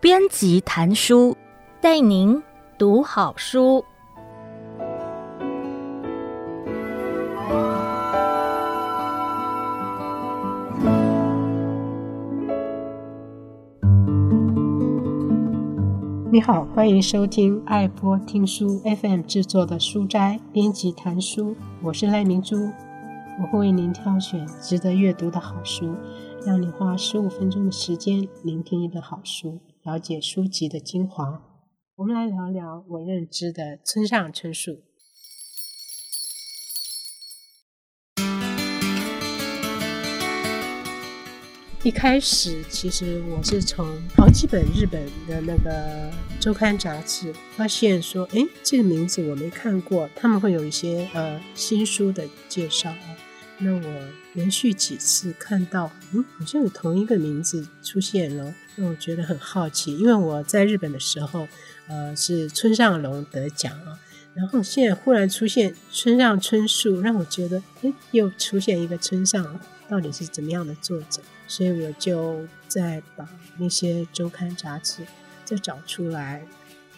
编辑谈书，带您读好书。你好，欢迎收听爱播听书 FM 制作的书斋编辑谈书，我是赖明珠，我会为您挑选值得阅读的好书，让你花十五分钟的时间聆听一本好书，了解书籍的精华。我们来聊聊我认知的村上春树。一开始，其实我是从好几本日本的那个周刊杂志发现说，诶，这个名字我没看过，他们会有一些呃新书的介绍。那我连续几次看到，嗯，好像有同一个名字出现了，那我觉得很好奇，因为我在日本的时候，呃，是村上隆得奖啊，然后现在忽然出现村上春树，让我觉得，诶，又出现一个村上，到底是怎么样的作者？所以我就再把那些周刊杂志再找出来，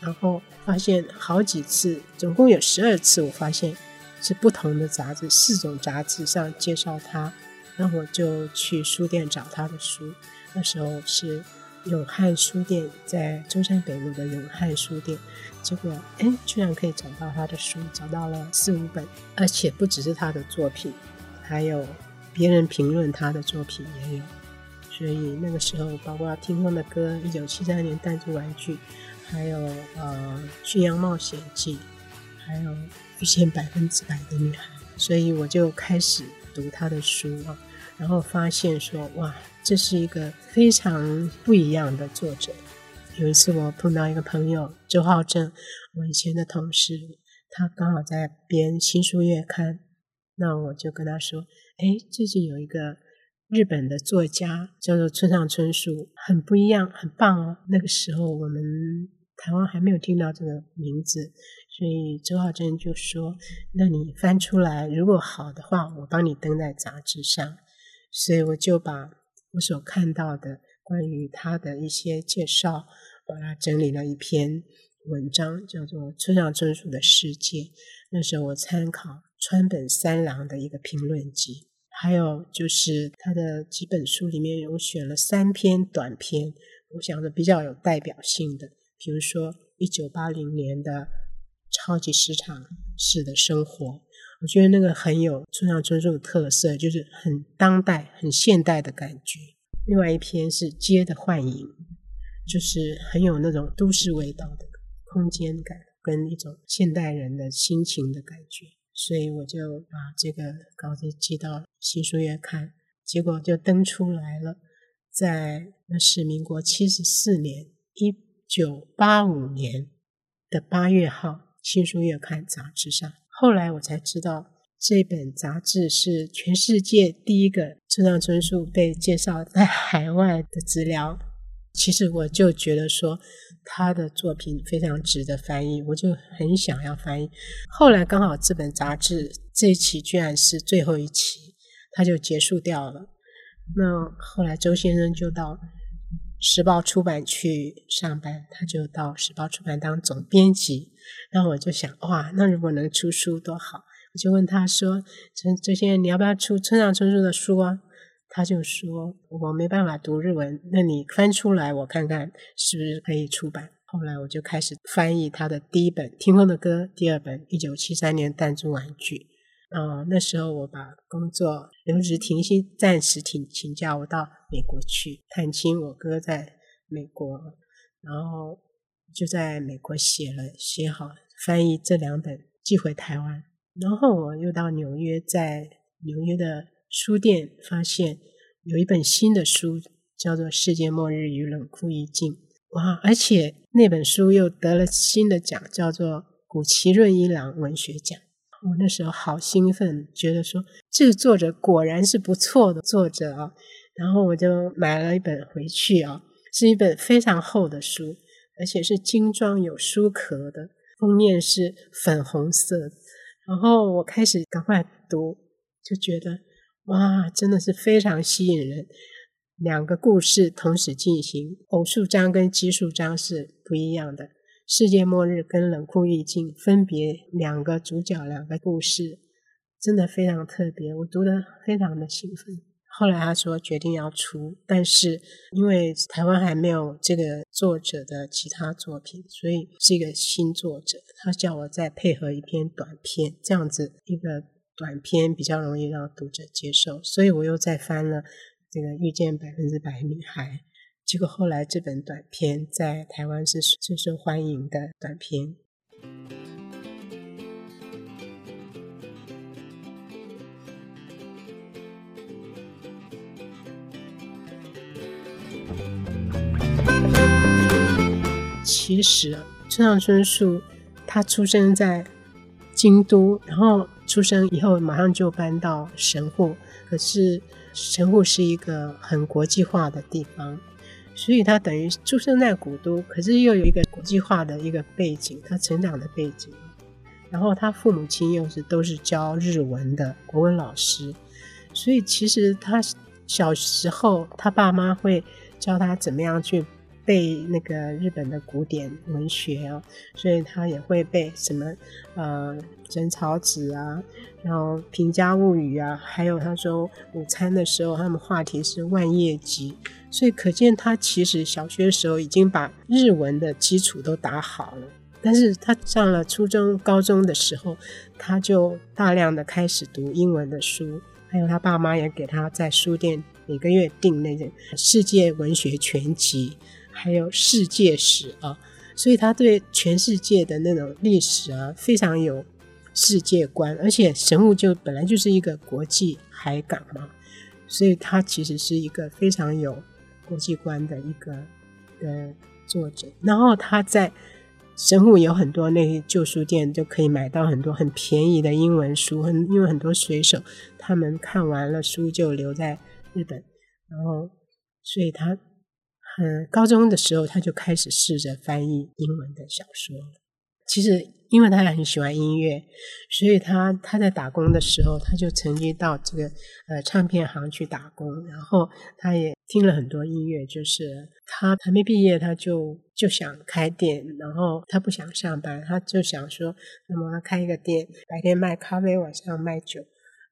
然后发现好几次，总共有十二次，我发现是不同的杂志，四种杂志上介绍他，那我就去书店找他的书。那时候是永汉书店，在中山北路的永汉书店，结果哎，居然可以找到他的书，找到了四五本，而且不只是他的作品，还有别人评论他的作品也有。所以那个时候，包括《听风的歌》、一九七三年《弹珠玩具》，还有呃《驯羊冒险记》，还有《遇见百分之百的女孩》，所以我就开始读她的书啊，然后发现说，哇，这是一个非常不一样的作者。有一次我碰到一个朋友周浩正，我以前的同事，他刚好在编新书月刊，那我就跟他说，哎，最近有一个。日本的作家叫做村上春树，很不一样，很棒哦。那个时候我们台湾还没有听到这个名字，所以周浩正就说：“那你翻出来，如果好的话，我帮你登在杂志上。”所以我就把我所看到的关于他的一些介绍，把它整理了一篇文章，叫做《村上春树的世界》。那时候我参考川本三郎的一个评论集。还有就是他的几本书里面，我选了三篇短篇，我想着比较有代表性的，比如说一九八零年的《超级市场式的生活》，我觉得那个很有村上春树的特色，就是很当代、很现代的感觉。另外一篇是《街的幻影》，就是很有那种都市味道的空间感，跟一种现代人的心情的感觉。所以我就把这个稿子寄到新书月刊，结果就登出来了，在那是民国七十四年一九八五年的八月号新书月刊杂志上。后来我才知道，这本杂志是全世界第一个村上春树被介绍在海外的资料。其实我就觉得说，他的作品非常值得翻译，我就很想要翻译。后来刚好这本杂志这一期居然是最后一期，他就结束掉了。那后来周先生就到时报出版去上班，他就到时报出版当总编辑。然后我就想，哇，那如果能出书多好！我就问他说：“周周先生，你要不要出村上春树的书啊？”他就说：“我没办法读日文，那你翻出来我看看是不是可以出版。”后来我就开始翻译他的第一本《听风的歌》，第二本《一九七三年弹珠玩具》。呃，那时候我把工作留职停薪，暂时请请假，我到美国去探亲。我哥在美国，然后就在美国写了写好翻译这两本寄回台湾。然后我又到纽约，在纽约的。书店发现有一本新的书，叫做《世界末日与冷酷意境》。哇！而且那本书又得了新的奖，叫做古奇润一郎文学奖。我那时候好兴奋，觉得说这个作者果然是不错的作者啊。然后我就买了一本回去啊，是一本非常厚的书，而且是精装有书壳的，封面是粉红色。然后我开始赶快读，就觉得。哇，真的是非常吸引人。两个故事同时进行，偶数章跟奇数章是不一样的。世界末日跟冷酷异境分别两个主角，两个故事，真的非常特别，我读得非常的兴奋。后来他说决定要出，但是因为台湾还没有这个作者的其他作品，所以是一个新作者。他叫我再配合一篇短篇，这样子一个短篇比较容易让读者接受，所以我又再翻了。这个遇见百分之百女孩，结果后来这本短篇在台湾是最受欢迎的短篇。其实村上春树他出生在京都，然后出生以后马上就搬到神户，可是。神户是一个很国际化的地方，所以他等于出生在古都，可是又有一个国际化的一个背景，他成长的背景。然后他父母亲又是都是教日文的国文老师，所以其实他小时候他爸妈会教他怎么样去背那个日本的古典文学啊，所以他也会背什么呃枕草子啊。然后《平家物语》啊，还有他说午餐的时候，他们话题是万叶集，所以可见他其实小学的时候已经把日文的基础都打好了。但是他上了初中、高中的时候，他就大量的开始读英文的书，还有他爸妈也给他在书店每个月订那种世界文学全集，还有世界史啊，所以他对全世界的那种历史啊非常有。世界观，而且神户就本来就是一个国际海港嘛，所以他其实是一个非常有国际观的一个的作者。然后他在神户有很多那些旧书店，就可以买到很多很便宜的英文书。很因为很多水手他们看完了书就留在日本，然后所以他嗯高中的时候他就开始试着翻译英文的小说了。其实。因为他也很喜欢音乐，所以他他在打工的时候，他就曾经到这个呃唱片行去打工，然后他也听了很多音乐。就是他还没毕业，他就就想开店，然后他不想上班，他就想说，那么他开一个店，白天卖咖啡，晚上卖酒，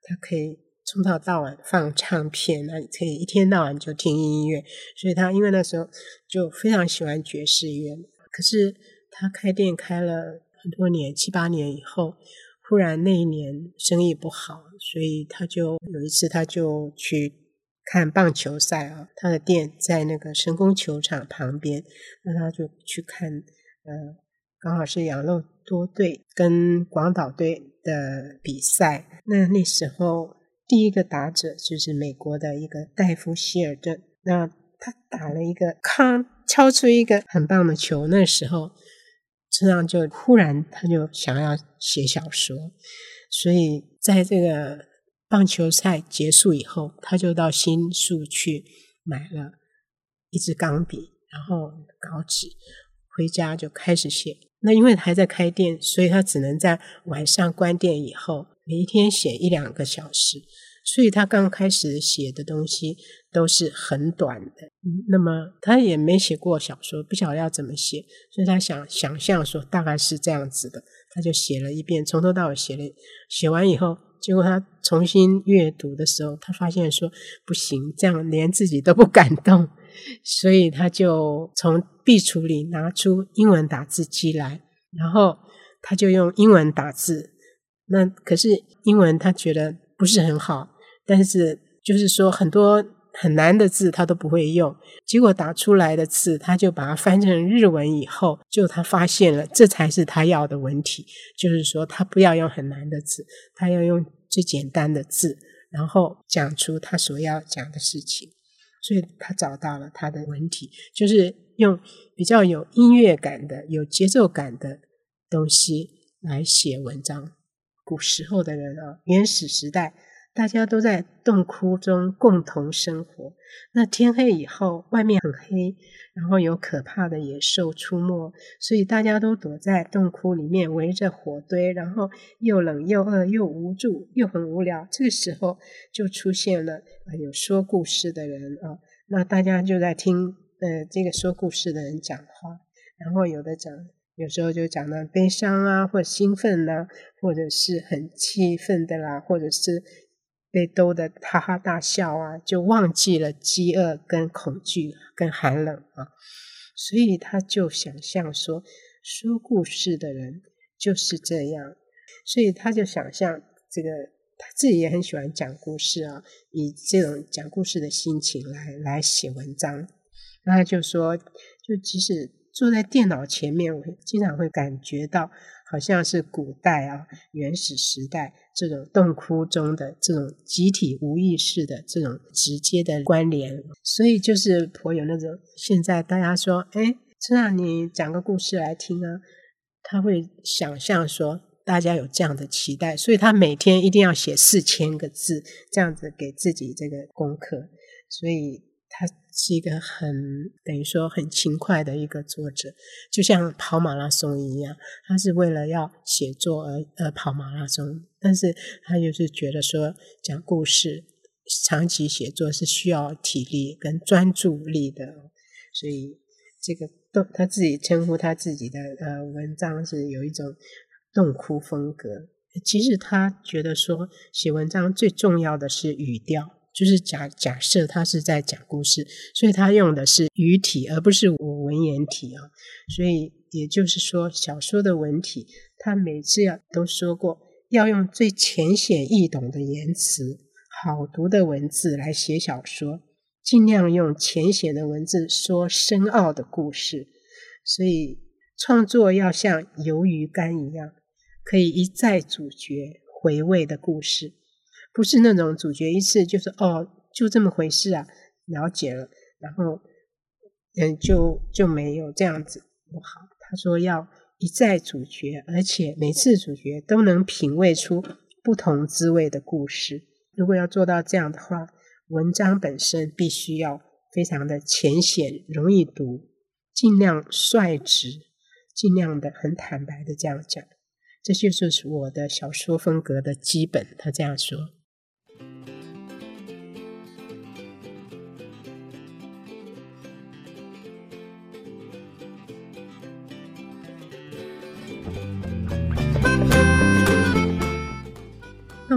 他可以从早到晚放唱片，那可以一天到晚就听音乐。所以他因为那时候就非常喜欢爵士乐，可是他开店开了。很多年，七八年以后，忽然那一年生意不好，所以他就有一次他就去看棒球赛啊。他的店在那个神宫球场旁边，那他就去看，呃，刚好是养乐多队跟广岛队的比赛。那那时候第一个打者就是美国的一个戴夫希尔顿，那他打了一个康，敲出一个很棒的球。那时候。这样就忽然他就想要写小说，所以在这个棒球赛结束以后，他就到新宿去买了一支钢笔，然后稿纸，回家就开始写。那因为还在开店，所以他只能在晚上关店以后，每一天写一两个小时。所以他刚开始写的东西都是很短的，那么他也没写过小说，不晓得要怎么写，所以他想想象说大概是这样子的，他就写了一遍，从头到尾写了，写完以后，结果他重新阅读的时候，他发现说不行，这样连自己都不感动，所以他就从壁橱里拿出英文打字机来，然后他就用英文打字，那可是英文他觉得不是很好。但是，就是说很多很难的字他都不会用，结果打出来的字，他就把它翻成日文以后，就他发现了，这才是他要的文体，就是说他不要用很难的字，他要用最简单的字，然后讲出他所要讲的事情，所以他找到了他的文体，就是用比较有音乐感的、有节奏感的东西来写文章。古时候的人啊，原始时代。大家都在洞窟中共同生活。那天黑以后，外面很黑，然后有可怕的野兽出没，所以大家都躲在洞窟里面，围着火堆，然后又冷又饿又无助又很无聊。这个时候就出现了有说故事的人啊，那大家就在听呃这个说故事的人讲话，然后有的讲。有时候就讲到悲伤啊，或者兴奋呐、啊，或者是很气愤的啦，或者是被逗得哈哈大笑啊，就忘记了饥饿跟恐惧跟寒冷啊。所以他就想象说，说故事的人就是这样，所以他就想象这个他自己也很喜欢讲故事啊，以这种讲故事的心情来来写文章。那他就说，就即使。坐在电脑前面，我经常会感觉到好像是古代啊，原始时代这种洞窟中的这种集体无意识的这种直接的关联，所以就是颇有那种现在大家说，哎，这样你讲个故事来听啊，他会想象说大家有这样的期待，所以他每天一定要写四千个字，这样子给自己这个功课，所以。他是一个很等于说很勤快的一个作者，就像跑马拉松一样，他是为了要写作而而跑马拉松，但是他就是觉得说讲故事、长期写作是需要体力跟专注力的，所以这个洞他自己称呼他自己的呃文章是有一种洞窟风格。其实他觉得说写文章最重要的是语调。就是假假设他是在讲故事，所以他用的是语体，而不是我文言体啊。所以也就是说，小说的文体，他每次要都说过，要用最浅显易懂的言辞、好读的文字来写小说，尽量用浅显的文字说深奥的故事。所以创作要像鱿鱼干一样，可以一再咀嚼回味的故事。不是那种主角一次就是哦，就这么回事啊，了解了，然后嗯，就就没有这样子不好。他说要一再咀嚼，而且每次咀嚼都能品味出不同滋味的故事。如果要做到这样的话，文章本身必须要非常的浅显、容易读，尽量率直，尽量的很坦白的这样讲。这就是我的小说风格的基本。他这样说。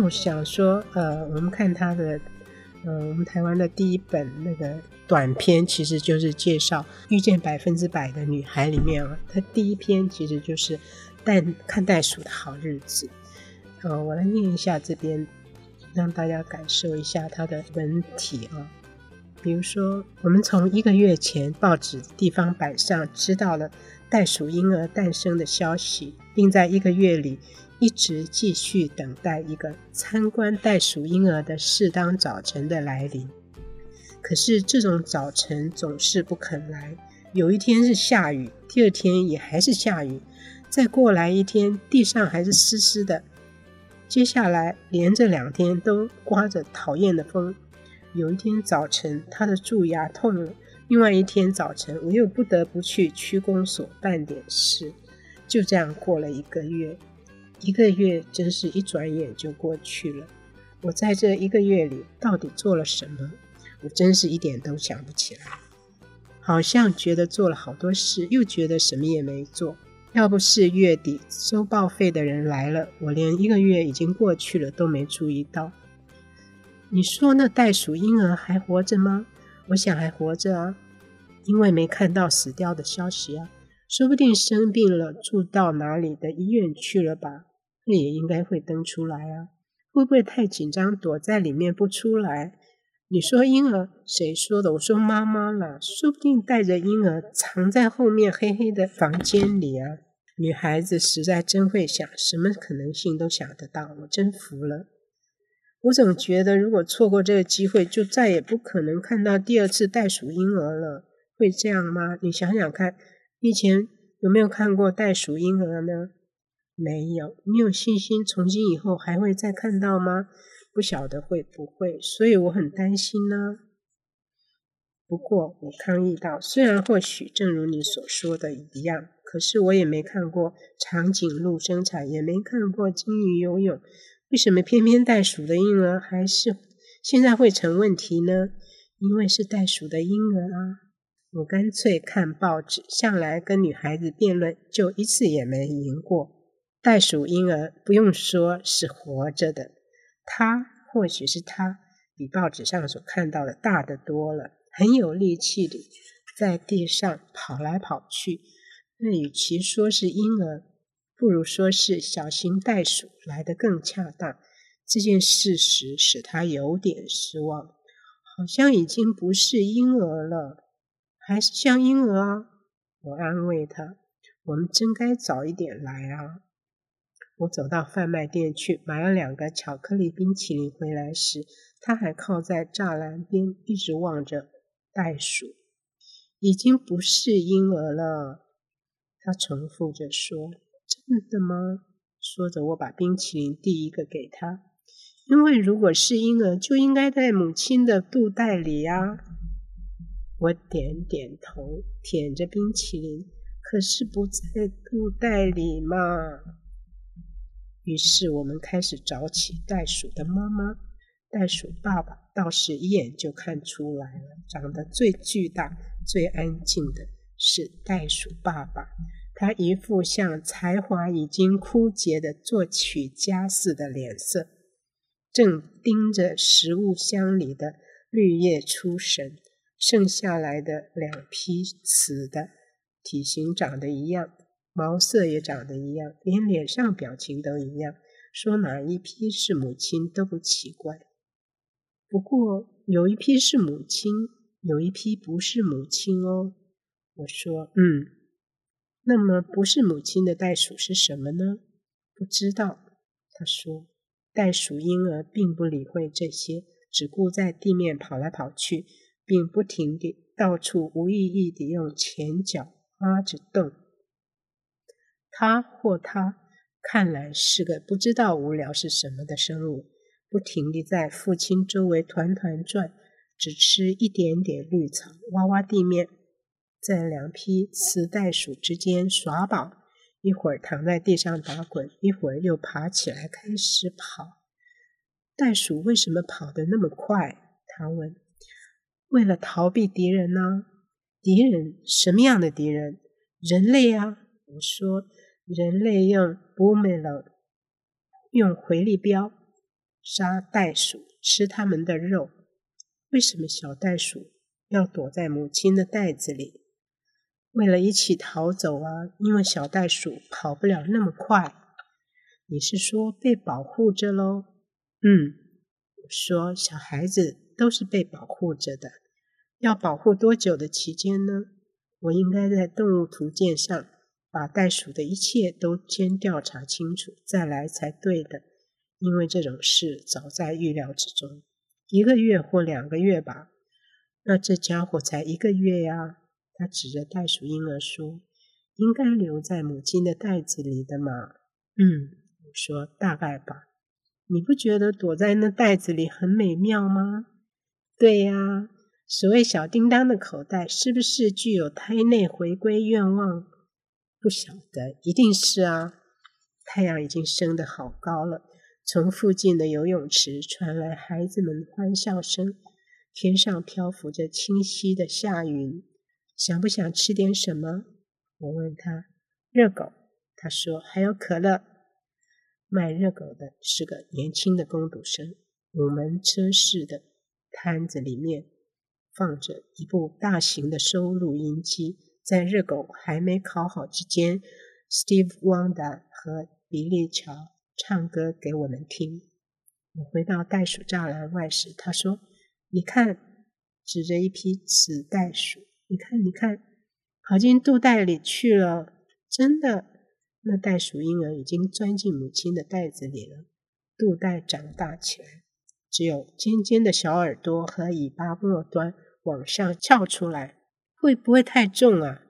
我想说，呃，我们看他的，呃，我们台湾的第一本那个短篇，其实就是介绍遇见百分之百的女孩里面啊，他第一篇其实就是袋看袋鼠的好日子。呃，我来念一下这边，让大家感受一下它的文体啊。比如说，我们从一个月前报纸地方版上知道了袋鼠婴儿诞生的消息，并在一个月里一直继续等待一个参观袋鼠婴儿的适当早晨的来临。可是这种早晨总是不肯来，有一天是下雨，第二天也还是下雨，再过来一天地上还是湿湿的，接下来连着两天都刮着讨厌的风。有一天早晨，他的蛀牙痛了。另外一天早晨，我又不得不去区公所办点事。就这样过了一个月，一个月真是一转眼就过去了。我在这一个月里到底做了什么？我真是一点都想不起来。好像觉得做了好多事，又觉得什么也没做。要不是月底收报废的人来了，我连一个月已经过去了都没注意到。你说那袋鼠婴儿还活着吗？我想还活着啊，因为没看到死掉的消息啊，说不定生病了，住到哪里的医院去了吧？那也应该会登出来啊，会不会太紧张躲在里面不出来？你说婴儿，谁说的？我说妈妈了，说不定带着婴儿藏在后面黑黑的房间里啊。女孩子实在真会想，什么可能性都想得到，我真服了。我总觉得，如果错过这个机会，就再也不可能看到第二次袋鼠婴儿了。会这样吗？你想想看，以前有没有看过袋鼠婴儿呢？没有。你有信心从今以后还会再看到吗？不晓得会不会，所以我很担心呢。不过我抗议道：“虽然或许正如你所说的一样，可是我也没看过长颈鹿生产，也没看过鲸鱼游泳，为什么偏偏袋鼠的婴儿还是现在会成问题呢？因为是袋鼠的婴儿啊！”我干脆看报纸，向来跟女孩子辩论，就一次也没赢过。袋鼠婴儿不用说是活着的，它或许是它比报纸上所看到的大得多了。很有力气地在地上跑来跑去。那与其说是婴儿，不如说是小型袋鼠来得更恰当。这件事实使他有点失望，好像已经不是婴儿了，还是像婴儿啊。我安慰他：“我们真该早一点来啊。”我走到贩卖店去，买了两个巧克力冰淇淋回来时，他还靠在栅栏边，一直望着。袋鼠已经不是婴儿了，他重复着说：“真的吗？”说着，我把冰淇淋递一个给他，因为如果是婴儿，就应该在母亲的肚袋里呀。我点点头，舔着冰淇淋，可是不在肚袋里嘛。于是我们开始找起袋鼠的妈妈。袋鼠爸爸倒是一眼就看出来了，长得最巨大、最安静的是袋鼠爸爸。他一副像才华已经枯竭的作曲家似的脸色，正盯着食物箱里的绿叶出神。剩下来的两批雌的，体型长得一样，毛色也长得一样，连脸上表情都一样。说哪一批是母亲都不奇怪。不过有一批是母亲，有一批不是母亲哦。我说，嗯，那么不是母亲的袋鼠是什么呢？不知道。他说，袋鼠婴儿并不理会这些，只顾在地面跑来跑去，并不停地到处无意义地用前脚挖着洞。他或她看来是个不知道无聊是什么的生物。不停地在父亲周围团团转，只吃一点点绿草，挖挖地面，在两匹雌袋鼠之间耍宝，一会儿躺在地上打滚，一会儿又爬起来开始跑。袋鼠为什么跑得那么快？他问。为了逃避敌人呢？敌人？什么样的敌人？人类啊！我说，人类用 boomerang，用回力镖。杀袋鼠，吃它们的肉。为什么小袋鼠要躲在母亲的袋子里？为了一起逃走啊！因为小袋鼠跑不了那么快。你是说被保护着喽？嗯，我说小孩子都是被保护着的。要保护多久的期间呢？我应该在动物图鉴上把袋鼠的一切都先调查清楚，再来才对的。因为这种事早在预料之中，一个月或两个月吧。那这家伙才一个月呀！他指着袋鼠婴儿说：“应该留在母亲的袋子里的嘛。”嗯，我说大概吧。你不觉得躲在那袋子里很美妙吗？对呀，所谓小叮当的口袋，是不是具有胎内回归愿望？不晓得，一定是啊。太阳已经升得好高了。从附近的游泳池传来孩子们欢笑声，天上漂浮着清晰的夏云。想不想吃点什么？我问他。热狗，他说，还有可乐。卖热狗的是个年轻的工读生。五门车式的摊子里面放着一部大型的收录音机，在热狗还没烤好之间，Steve Wonder 和比利乔。唱歌给我们听。我回到袋鼠栅栏外时，他说：“你看，指着一匹雌袋鼠，你看，你看，跑进肚袋里去了。真的，那袋鼠婴儿已经钻进母亲的袋子里了。肚袋长大起来，只有尖尖的小耳朵和尾巴末端往上翘出来。会不会太重啊？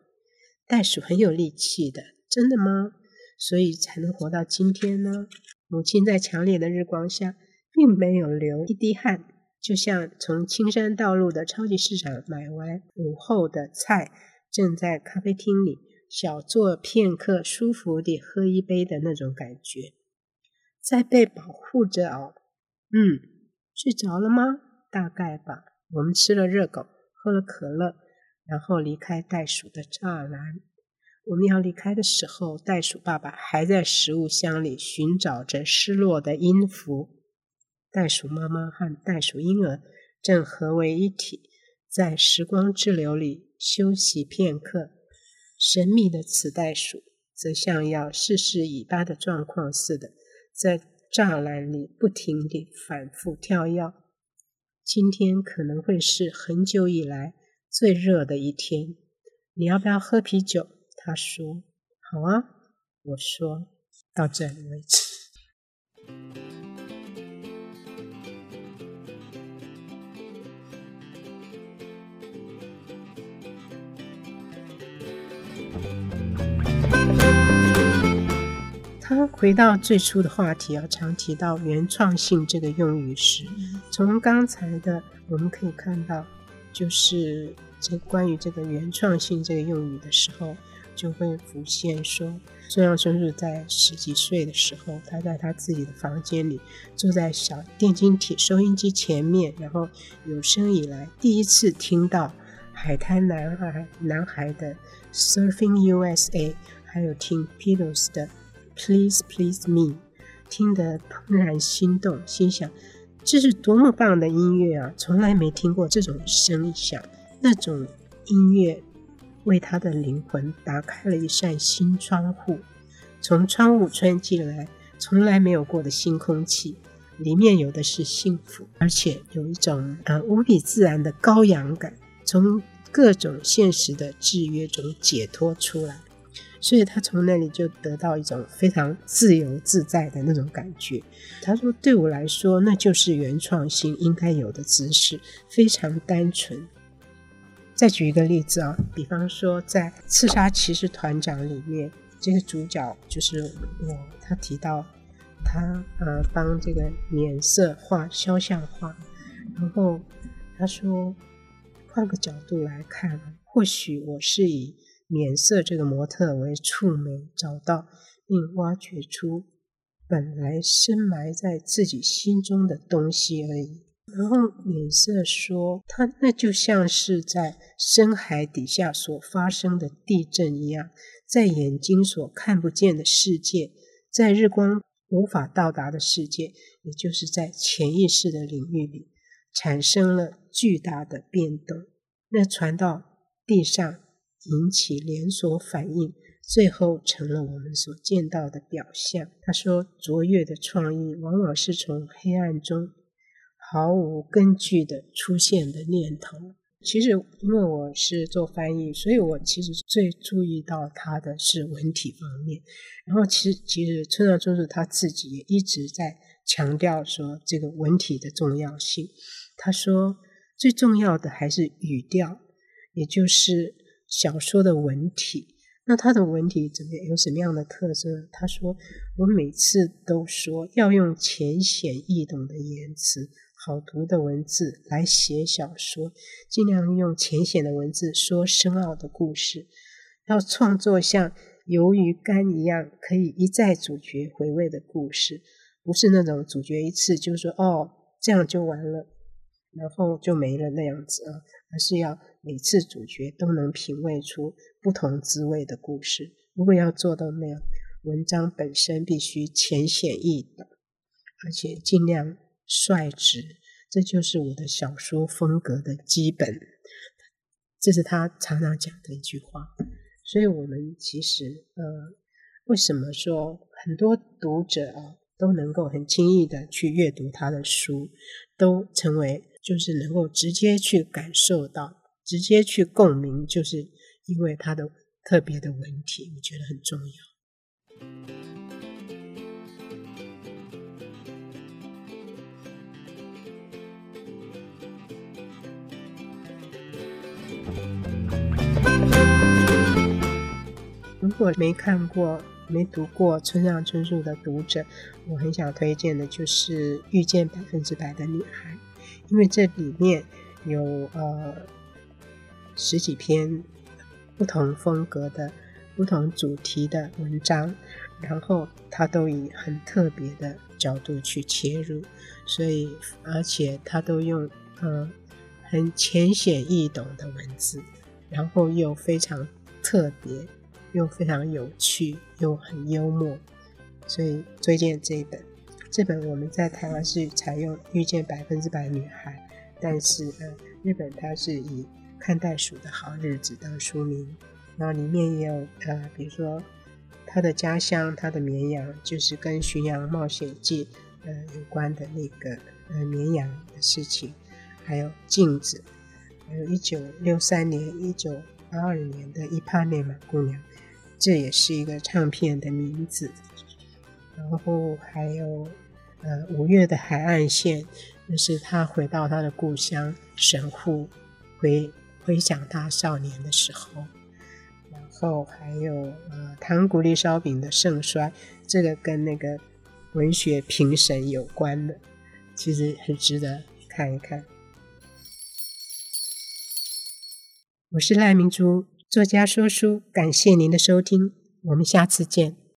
袋鼠很有力气的，真的吗？”所以才能活到今天呢。母亲在强烈的日光下，并没有流一滴汗，就像从青山道路的超级市场买完午后的菜，正在咖啡厅里小坐片刻，舒服地喝一杯的那种感觉，在被保护着哦。嗯，睡着了吗？大概吧。我们吃了热狗，喝了可乐，然后离开袋鼠的栅栏。我们要离开的时候，袋鼠爸爸还在食物箱里寻找着失落的音符。袋鼠妈妈和袋鼠婴儿正合为一体，在时光之流里休息片刻。神秘的雌袋鼠则像要试试尾巴的状况似的，在栅栏里不停地反复跳跃。今天可能会是很久以来最热的一天。你要不要喝啤酒？他说：“好啊。”我说：“到这里为止。” 他回到最初的话题啊，常提到原创性这个用语时，从刚才的我们可以看到，就是这关于这个原创性这个用语的时候。就会浮现说，村上春树在十几岁的时候，他在他自己的房间里，坐在小电晶体收音机前面，然后有生以来第一次听到海滩男孩男孩的 Surfing USA，还有听 Beatles 的 Please Please Me，听得怦然心动，心想这是多么棒的音乐啊！从来没听过这种声响，那种音乐。为他的灵魂打开了一扇新窗户，从窗户穿进来从来没有过的新空气，里面有的是幸福，而且有一种呃无比自然的高扬感，从各种现实的制约中解脱出来，所以他从那里就得到一种非常自由自在的那种感觉。他说：“对我来说，那就是原创性应该有的姿势，非常单纯。”再举一个例子啊，比方说在《刺杀骑士团长》里面，这个主角就是我。他提到他呃帮这个脸色画肖像画，然后他说，换个角度来看，或许我是以脸色这个模特为触媒，找到并挖掘出本来深埋在自己心中的东西而已。然后脸色说：“他那就像是在深海底下所发生的地震一样，在眼睛所看不见的世界，在日光无法到达的世界，也就是在潜意识的领域里，产生了巨大的变动。那传到地上，引起连锁反应，最后成了我们所见到的表象。”他说：“卓越的创意往往是从黑暗中。”毫无根据的出现的念头。其实，因为我是做翻译，所以我其实最注意到他的是文体方面。然后，其实其实村上春树他自己也一直在强调说这个文体的重要性。他说，最重要的还是语调，也就是小说的文体。那他的文体怎么有什么样的特色？他说，我每次都说要用浅显易懂的言辞。好读的文字来写小说，尽量用浅显的文字说深奥的故事。要创作像鱿鱼干一样可以一再咀嚼回味的故事，不是那种咀嚼一次就说哦，这样就完了，然后就没了那样子啊，而是要每次主角都能品味出不同滋味的故事。如果要做到那样，文章本身必须浅显易懂，而且尽量。率直，这就是我的小说风格的基本。这是他常常讲的一句话。所以，我们其实，呃，为什么说很多读者啊都能够很轻易的去阅读他的书，都成为就是能够直接去感受到、直接去共鸣，就是因为他的特别的文体，我觉得很重要。如果没看过没读过村上春树的读者，我很想推荐的就是《遇见百分之百的女孩》，因为这里面有呃十几篇不同风格的、不同主题的文章，然后他都以很特别的角度去切入，所以而且他都用呃很浅显易懂的文字，然后又非常特别。又非常有趣，又很幽默，所以推荐这一本。这本我们在台湾是采用《遇见百分之百女孩》，但是呃，日本它是以《看袋鼠的好日子》当书名，然后里面也有呃，比如说他的家乡，他的绵羊，就是跟《巡洋冒险记》呃有关的那个呃绵羊的事情，还有镜子，还有一九六三年、一九八二年的伊帕内玛姑娘。这也是一个唱片的名字，然后还有呃五月的海岸线，就是他回到他的故乡神户，回回想他少年的时候，然后还有呃糖古力烧饼的盛衰，这个跟那个文学评审有关的，其实很值得看一看。我是赖明珠。作家说书，感谢您的收听，我们下次见。